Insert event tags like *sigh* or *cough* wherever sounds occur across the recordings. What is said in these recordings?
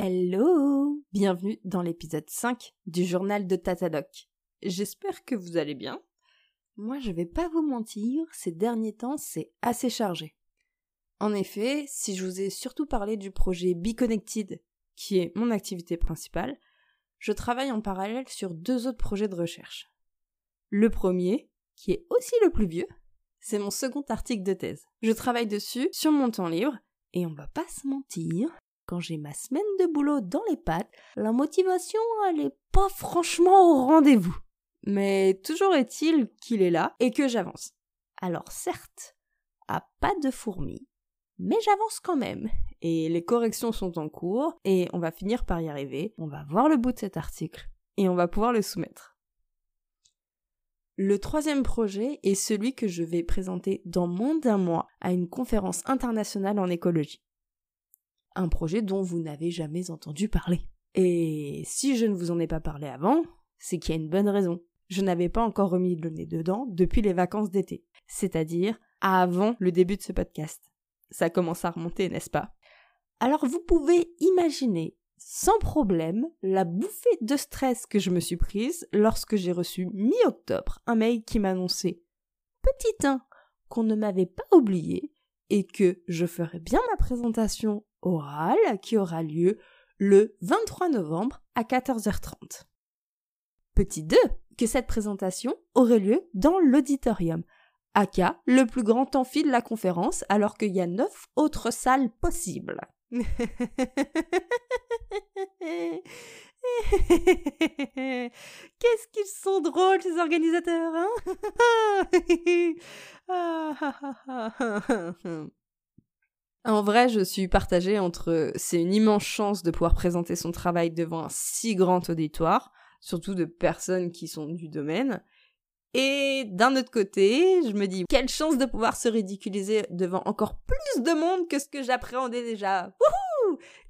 Hello Bienvenue dans l'épisode 5 du journal de Tatadoc. J'espère que vous allez bien. Moi, je vais pas vous mentir, ces derniers temps, c'est assez chargé. En effet, si je vous ai surtout parlé du projet Be Connected, qui est mon activité principale, je travaille en parallèle sur deux autres projets de recherche. Le premier, qui est aussi le plus vieux, c'est mon second article de thèse. Je travaille dessus sur mon temps libre, et on va pas se mentir, quand j'ai ma semaine de boulot dans les pattes, la motivation, elle est pas franchement au rendez-vous. Mais toujours est-il qu'il est là et que j'avance. Alors certes, à pas de fourmis, mais j'avance quand même. Et les corrections sont en cours, et on va finir par y arriver. On va voir le bout de cet article, et on va pouvoir le soumettre. Le troisième projet est celui que je vais présenter dans moins d'un mois à une conférence internationale en écologie projet dont vous n'avez jamais entendu parler. Et si je ne vous en ai pas parlé avant, c'est qu'il y a une bonne raison. Je n'avais pas encore remis le nez dedans depuis les vacances d'été, c'est-à-dire avant le début de ce podcast. Ça commence à remonter, n'est-ce pas? Alors vous pouvez imaginer sans problème la bouffée de stress que je me suis prise lorsque j'ai reçu mi-octobre un mail qui m'annonçait petit 1 qu'on ne m'avait pas oublié et que je ferais bien ma présentation orale qui aura lieu le 23 novembre à 14h30. Petit 2, que cette présentation aurait lieu dans l'auditorium, aka le plus grand amphi de la conférence alors qu'il y a neuf autres salles possibles. *laughs* *laughs* Qu'est-ce qu'ils sont drôles ces organisateurs, hein? *laughs* En vrai, je suis partagée entre c'est une immense chance de pouvoir présenter son travail devant un si grand auditoire, surtout de personnes qui sont du domaine, et d'un autre côté, je me dis quelle chance de pouvoir se ridiculiser devant encore plus de monde que ce que j'appréhendais déjà. Wouhou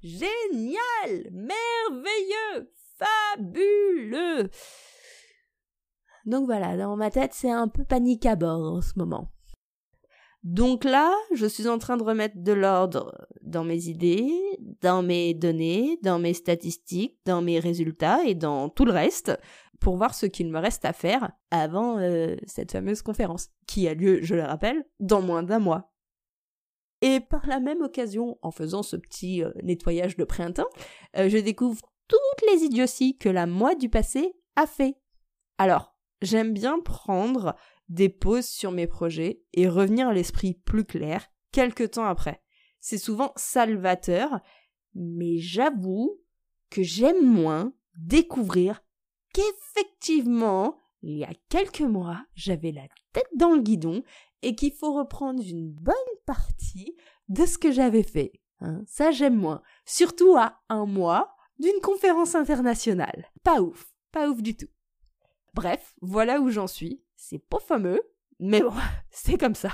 Génial Merveilleux Fabuleux Donc voilà, dans ma tête, c'est un peu panique à bord en ce moment. Donc là, je suis en train de remettre de l'ordre dans mes idées, dans mes données, dans mes statistiques, dans mes résultats et dans tout le reste pour voir ce qu'il me reste à faire avant euh, cette fameuse conférence, qui a lieu, je le rappelle, dans moins d'un mois. Et par la même occasion, en faisant ce petit euh, nettoyage de printemps, euh, je découvre toutes les idioties que la moi du passé a fait. Alors, j'aime bien prendre des pauses sur mes projets et revenir à l'esprit plus clair quelques temps après. C'est souvent salvateur, mais j'avoue que j'aime moins découvrir qu'effectivement, il y a quelques mois, j'avais la tête dans le guidon et qu'il faut reprendre une bonne partie de ce que j'avais fait. Hein. Ça, j'aime moins. Surtout à un mois d'une conférence internationale. Pas ouf. Pas ouf du tout. Bref, voilà où j'en suis. C'est pas fameux, mais bon, *laughs* c'est comme ça.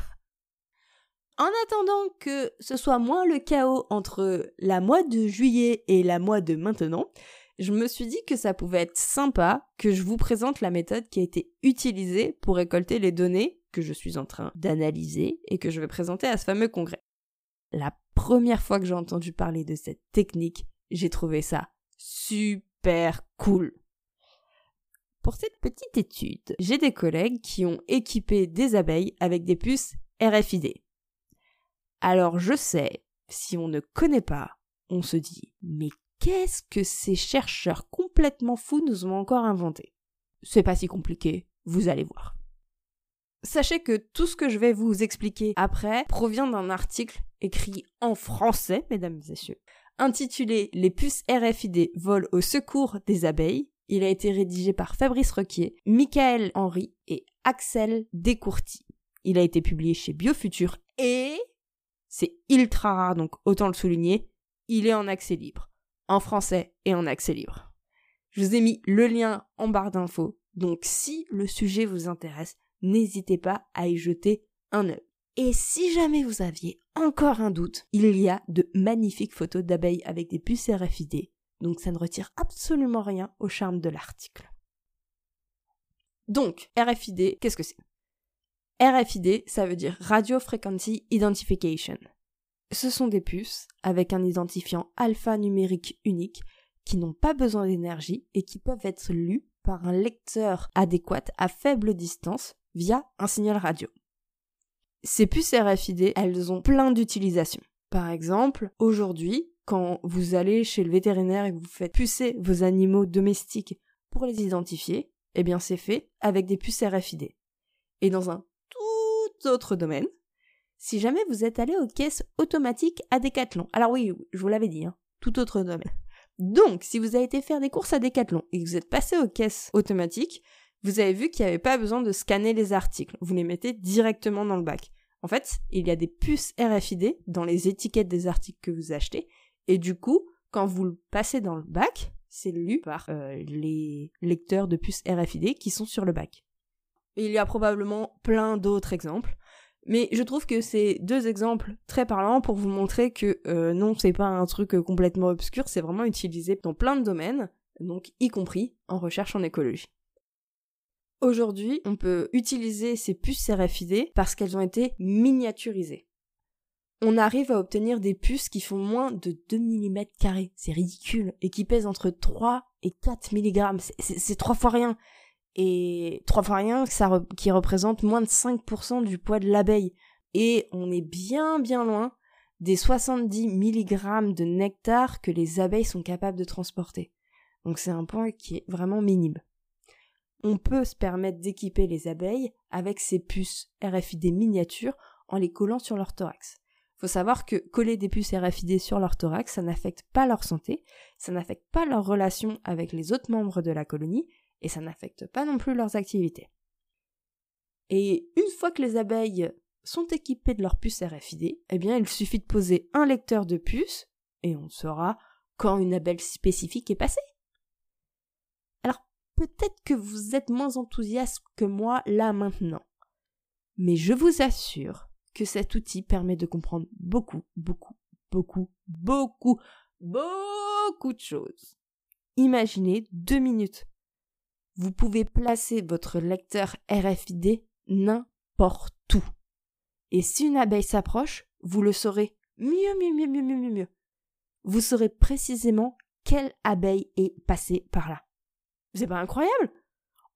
En attendant que ce soit moins le chaos entre la mois de juillet et la mois de maintenant, je me suis dit que ça pouvait être sympa que je vous présente la méthode qui a été utilisée pour récolter les données que je suis en train d'analyser et que je vais présenter à ce fameux congrès. La première fois que j'ai entendu parler de cette technique, j'ai trouvé ça super cool. Pour cette petite étude, j'ai des collègues qui ont équipé des abeilles avec des puces RFID. Alors je sais, si on ne connaît pas, on se dit mais qu'est-ce que ces chercheurs complètement fous nous ont encore inventé C'est pas si compliqué, vous allez voir. Sachez que tout ce que je vais vous expliquer après provient d'un article écrit en français, mesdames et messieurs, intitulé Les puces RFID volent au secours des abeilles. Il a été rédigé par Fabrice Requier, Michael Henry et Axel Descourtis. Il a été publié chez Biofutur et c'est ultra rare donc autant le souligner, il est en accès libre en français et en accès libre. Je vous ai mis le lien en barre d'infos, donc si le sujet vous intéresse, n'hésitez pas à y jeter un œil. Et si jamais vous aviez encore un doute, il y a de magnifiques photos d'abeilles avec des puces RFID, donc ça ne retire absolument rien au charme de l'article. Donc, RFID, qu'est-ce que c'est? RFID, ça veut dire Radio Frequency Identification. Ce sont des puces avec un identifiant alphanumérique unique qui n'ont pas besoin d'énergie et qui peuvent être lues par un lecteur adéquat à faible distance via un signal radio. Ces puces RFID, elles ont plein d'utilisations. Par exemple, aujourd'hui, quand vous allez chez le vétérinaire et que vous faites pucer vos animaux domestiques pour les identifier, eh bien c'est fait avec des puces RFID. Et dans un tout autre domaine, si jamais vous êtes allé aux caisses automatiques à Decathlon. Alors oui, je vous l'avais dit, hein, tout autre domaine. Donc, si vous avez été faire des courses à Decathlon et que vous êtes passé aux caisses automatiques, vous avez vu qu'il n'y avait pas besoin de scanner les articles. Vous les mettez directement dans le bac. En fait, il y a des puces RFID dans les étiquettes des articles que vous achetez. Et du coup, quand vous le passez dans le bac, c'est lu par euh, les lecteurs de puces RFID qui sont sur le bac. il y a probablement plein d'autres exemples. Mais je trouve que c'est deux exemples très parlants pour vous montrer que euh, non, c'est pas un truc complètement obscur, c'est vraiment utilisé dans plein de domaines, donc y compris en recherche en écologie. Aujourd'hui, on peut utiliser ces puces RFID parce qu'elles ont été miniaturisées. On arrive à obtenir des puces qui font moins de 2 mm c'est ridicule, et qui pèsent entre 3 et 4 mg, c'est trois fois rien et trois fois rien ça qui représente moins de 5% du poids de l'abeille. Et on est bien bien loin des 70 mg de nectar que les abeilles sont capables de transporter. Donc c'est un point qui est vraiment minime. On peut se permettre d'équiper les abeilles avec ces puces RFID miniatures en les collant sur leur thorax. Faut savoir que coller des puces RFID sur leur thorax, ça n'affecte pas leur santé, ça n'affecte pas leur relation avec les autres membres de la colonie, et ça n'affecte pas non plus leurs activités. Et une fois que les abeilles sont équipées de leur puce RFID, eh bien il suffit de poser un lecteur de puce et on saura quand une abeille spécifique est passée. Peut-être que vous êtes moins enthousiaste que moi là maintenant, mais je vous assure que cet outil permet de comprendre beaucoup, beaucoup, beaucoup, beaucoup, beaucoup de choses. Imaginez deux minutes vous pouvez placer votre lecteur RFID n'importe où. Et si une abeille s'approche, vous le saurez mieux, mieux, mieux, mieux, mieux, mieux. Vous saurez précisément quelle abeille est passée par là. C'est pas incroyable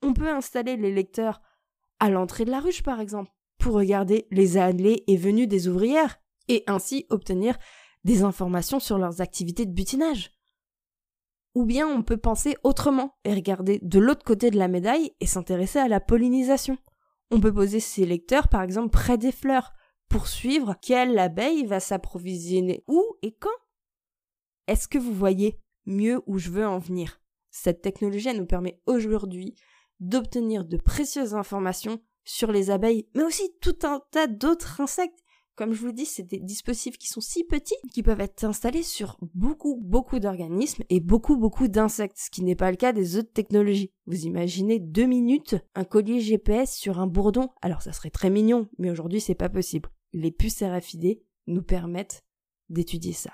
On peut installer les lecteurs à l'entrée de la ruche, par exemple, pour regarder les allées et venues des ouvrières, et ainsi obtenir des informations sur leurs activités de butinage. Ou bien on peut penser autrement et regarder de l'autre côté de la médaille et s'intéresser à la pollinisation. On peut poser ses lecteurs par exemple près des fleurs pour suivre quelle abeille va s'approvisionner où et quand. Est-ce que vous voyez mieux où je veux en venir? Cette technologie nous permet aujourd'hui d'obtenir de précieuses informations sur les abeilles, mais aussi tout un tas d'autres insectes comme je vous dis, c'est des dispositifs qui sont si petits qui peuvent être installés sur beaucoup, beaucoup d'organismes et beaucoup, beaucoup d'insectes, ce qui n'est pas le cas des autres technologies. Vous imaginez deux minutes un collier GPS sur un bourdon Alors ça serait très mignon, mais aujourd'hui c'est pas possible. Les puces RFID nous permettent d'étudier ça.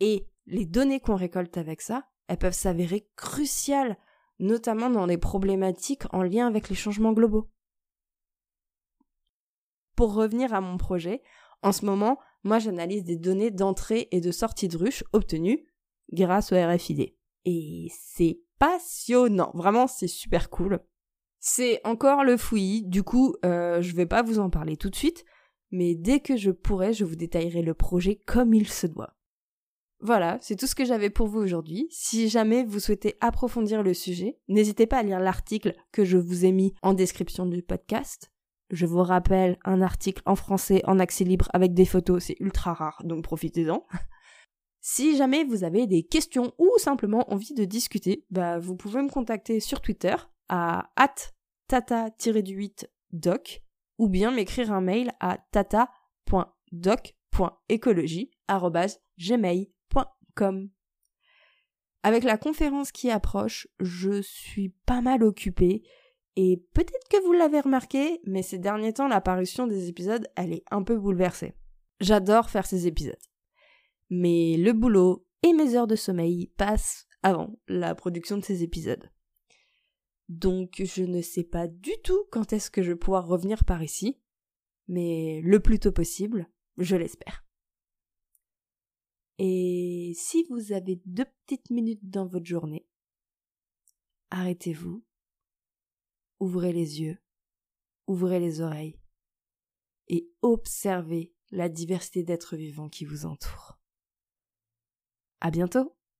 Et les données qu'on récolte avec ça, elles peuvent s'avérer cruciales, notamment dans les problématiques en lien avec les changements globaux. Pour revenir à mon projet, en ce moment, moi j'analyse des données d'entrée et de sortie de ruche obtenues grâce au RFID. Et c'est passionnant, vraiment c'est super cool. C'est encore le fouillis, du coup euh, je vais pas vous en parler tout de suite, mais dès que je pourrai, je vous détaillerai le projet comme il se doit. Voilà, c'est tout ce que j'avais pour vous aujourd'hui. Si jamais vous souhaitez approfondir le sujet, n'hésitez pas à lire l'article que je vous ai mis en description du podcast. Je vous rappelle un article en français en accès libre avec des photos, c'est ultra rare, donc profitez-en. *laughs* Si jamais vous avez des questions ou simplement envie de discuter, bah vous pouvez me contacter sur Twitter à tata-du8doc ou bien m'écrire un mail à Avec la conférence qui approche, je suis pas mal occupée et peut-être que vous l'avez remarqué, mais ces derniers temps, l'apparition des épisodes, elle est un peu bouleversée. J'adore faire ces épisodes. Mais le boulot et mes heures de sommeil passent avant la production de ces épisodes. Donc je ne sais pas du tout quand est-ce que je vais pouvoir revenir par ici, mais le plus tôt possible, je l'espère. Et si vous avez deux petites minutes dans votre journée, arrêtez-vous, ouvrez les yeux, ouvrez les oreilles et observez la diversité d'êtres vivants qui vous entourent. À bientôt!